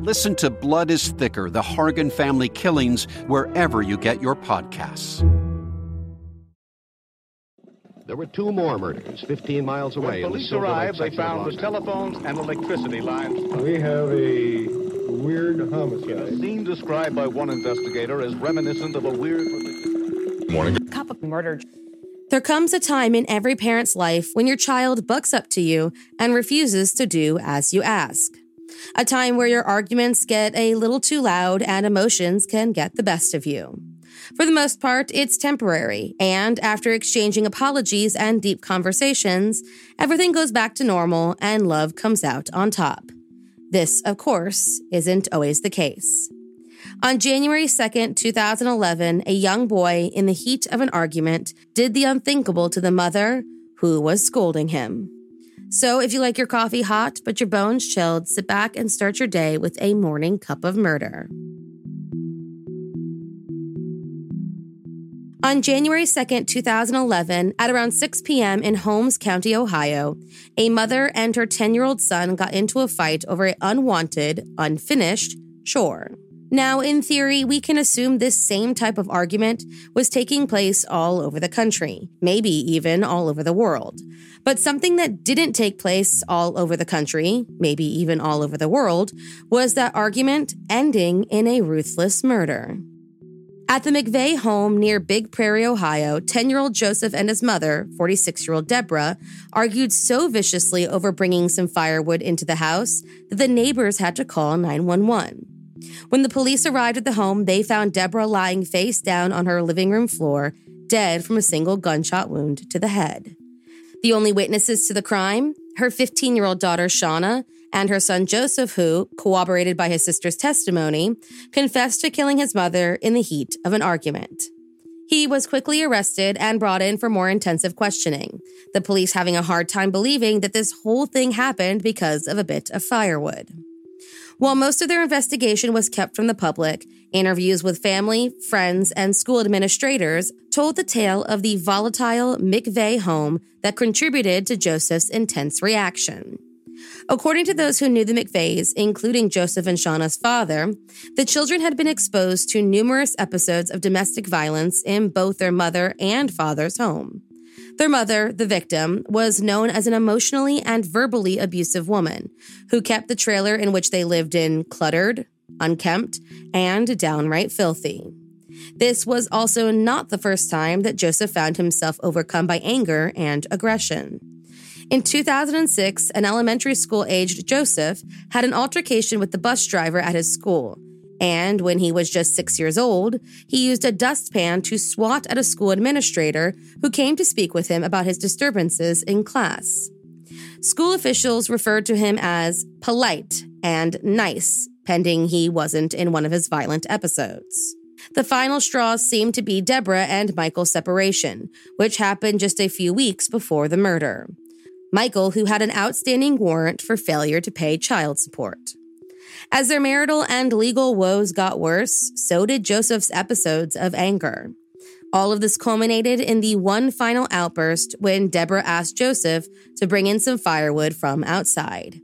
Listen to Blood is Thicker The Hargan Family Killings wherever you get your podcasts. There were two more murders 15 miles away. When police arrived, they found the telephones and electricity lines. We have a weird homicide. A scene described by one investigator as reminiscent of a weird. Morning. Cup murder. There comes a time in every parent's life when your child bucks up to you and refuses to do as you ask. A time where your arguments get a little too loud and emotions can get the best of you. For the most part, it's temporary, and after exchanging apologies and deep conversations, everything goes back to normal and love comes out on top. This, of course, isn't always the case. On January 2nd, 2011, a young boy, in the heat of an argument, did the unthinkable to the mother who was scolding him. So, if you like your coffee hot but your bones chilled, sit back and start your day with a morning cup of murder. On January 2, 2011, at around 6 p.m. in Holmes County, Ohio, a mother and her 10 year old son got into a fight over an unwanted, unfinished chore. Now, in theory, we can assume this same type of argument was taking place all over the country, maybe even all over the world. But something that didn't take place all over the country, maybe even all over the world, was that argument ending in a ruthless murder. At the McVay home near Big Prairie, Ohio, 10 year old Joseph and his mother, 46 year old Deborah, argued so viciously over bringing some firewood into the house that the neighbors had to call 911. When the police arrived at the home, they found Deborah lying face down on her living room floor, dead from a single gunshot wound to the head. The only witnesses to the crime? Her 15 year old daughter, Shauna, and her son Joseph, who, corroborated by his sister's testimony, confessed to killing his mother in the heat of an argument. He was quickly arrested and brought in for more intensive questioning, the police having a hard time believing that this whole thing happened because of a bit of firewood. While most of their investigation was kept from the public, interviews with family, friends, and school administrators told the tale of the volatile McVay home that contributed to Joseph's intense reaction. According to those who knew the McVays, including Joseph and Shauna's father, the children had been exposed to numerous episodes of domestic violence in both their mother and father's home. Their mother, the victim, was known as an emotionally and verbally abusive woman who kept the trailer in which they lived in cluttered, unkempt, and downright filthy. This was also not the first time that Joseph found himself overcome by anger and aggression. In 2006, an elementary school aged Joseph had an altercation with the bus driver at his school. And when he was just six years old, he used a dustpan to swat at a school administrator who came to speak with him about his disturbances in class. School officials referred to him as polite and nice, pending he wasn't in one of his violent episodes. The final straw seemed to be Deborah and Michael's separation, which happened just a few weeks before the murder. Michael, who had an outstanding warrant for failure to pay child support. As their marital and legal woes got worse, so did Joseph's episodes of anger. All of this culminated in the one final outburst when Deborah asked Joseph to bring in some firewood from outside.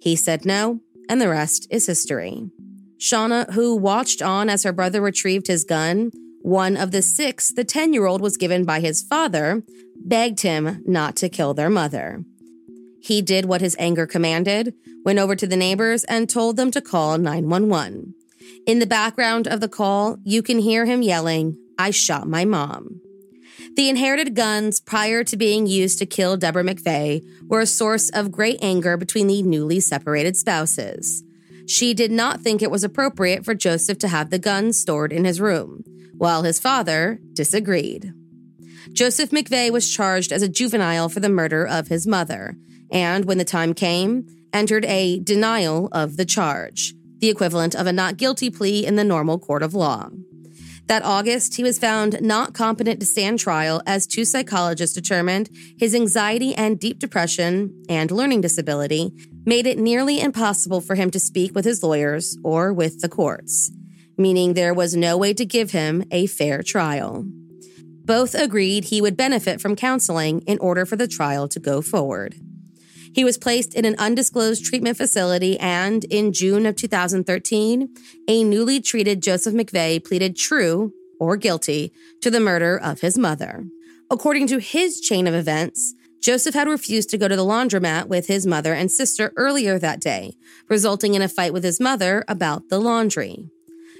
He said no, and the rest is history. Shauna, who watched on as her brother retrieved his gun, one of the six the 10 year old was given by his father, begged him not to kill their mother. He did what his anger commanded, went over to the neighbors, and told them to call 911. In the background of the call, you can hear him yelling, I shot my mom. The inherited guns prior to being used to kill Deborah McVay were a source of great anger between the newly separated spouses. She did not think it was appropriate for Joseph to have the guns stored in his room, while his father disagreed. Joseph McVay was charged as a juvenile for the murder of his mother, and when the time came, entered a denial of the charge, the equivalent of a not guilty plea in the normal court of law. That August, he was found not competent to stand trial as two psychologists determined his anxiety and deep depression and learning disability made it nearly impossible for him to speak with his lawyers or with the courts, meaning there was no way to give him a fair trial. Both agreed he would benefit from counseling in order for the trial to go forward. He was placed in an undisclosed treatment facility, and in June of 2013, a newly treated Joseph McVay pleaded true or guilty to the murder of his mother. According to his chain of events, Joseph had refused to go to the laundromat with his mother and sister earlier that day, resulting in a fight with his mother about the laundry.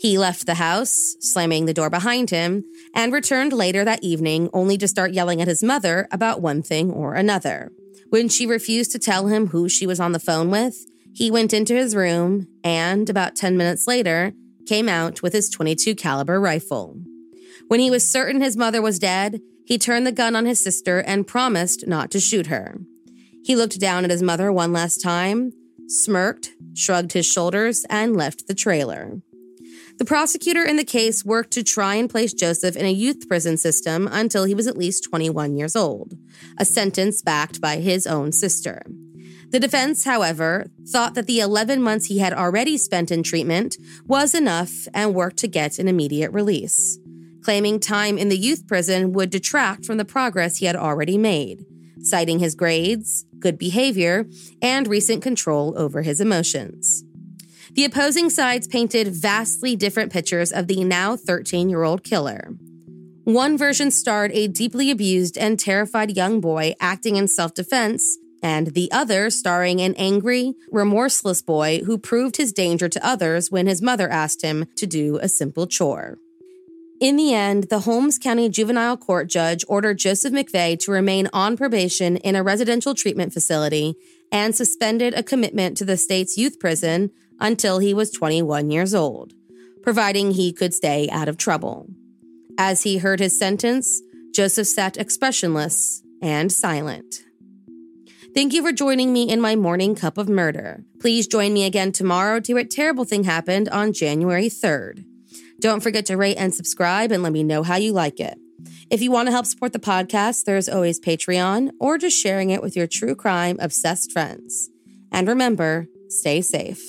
He left the house, slamming the door behind him, and returned later that evening only to start yelling at his mother about one thing or another. When she refused to tell him who she was on the phone with, he went into his room and about 10 minutes later came out with his 22 caliber rifle. When he was certain his mother was dead, he turned the gun on his sister and promised not to shoot her. He looked down at his mother one last time, smirked, shrugged his shoulders, and left the trailer. The prosecutor in the case worked to try and place Joseph in a youth prison system until he was at least 21 years old, a sentence backed by his own sister. The defense, however, thought that the 11 months he had already spent in treatment was enough and worked to get an immediate release, claiming time in the youth prison would detract from the progress he had already made, citing his grades, good behavior, and recent control over his emotions. The opposing sides painted vastly different pictures of the now 13 year old killer. One version starred a deeply abused and terrified young boy acting in self defense, and the other starring an angry, remorseless boy who proved his danger to others when his mother asked him to do a simple chore. In the end, the Holmes County Juvenile Court judge ordered Joseph McVay to remain on probation in a residential treatment facility and suspended a commitment to the state's youth prison until he was 21 years old, providing he could stay out of trouble. As he heard his sentence, Joseph sat expressionless and silent. Thank you for joining me in my morning cup of murder. Please join me again tomorrow to what terrible thing happened on January 3rd. Don't forget to rate and subscribe and let me know how you like it. If you want to help support the podcast, there's always Patreon or just sharing it with your true crime obsessed friends. And remember, stay safe.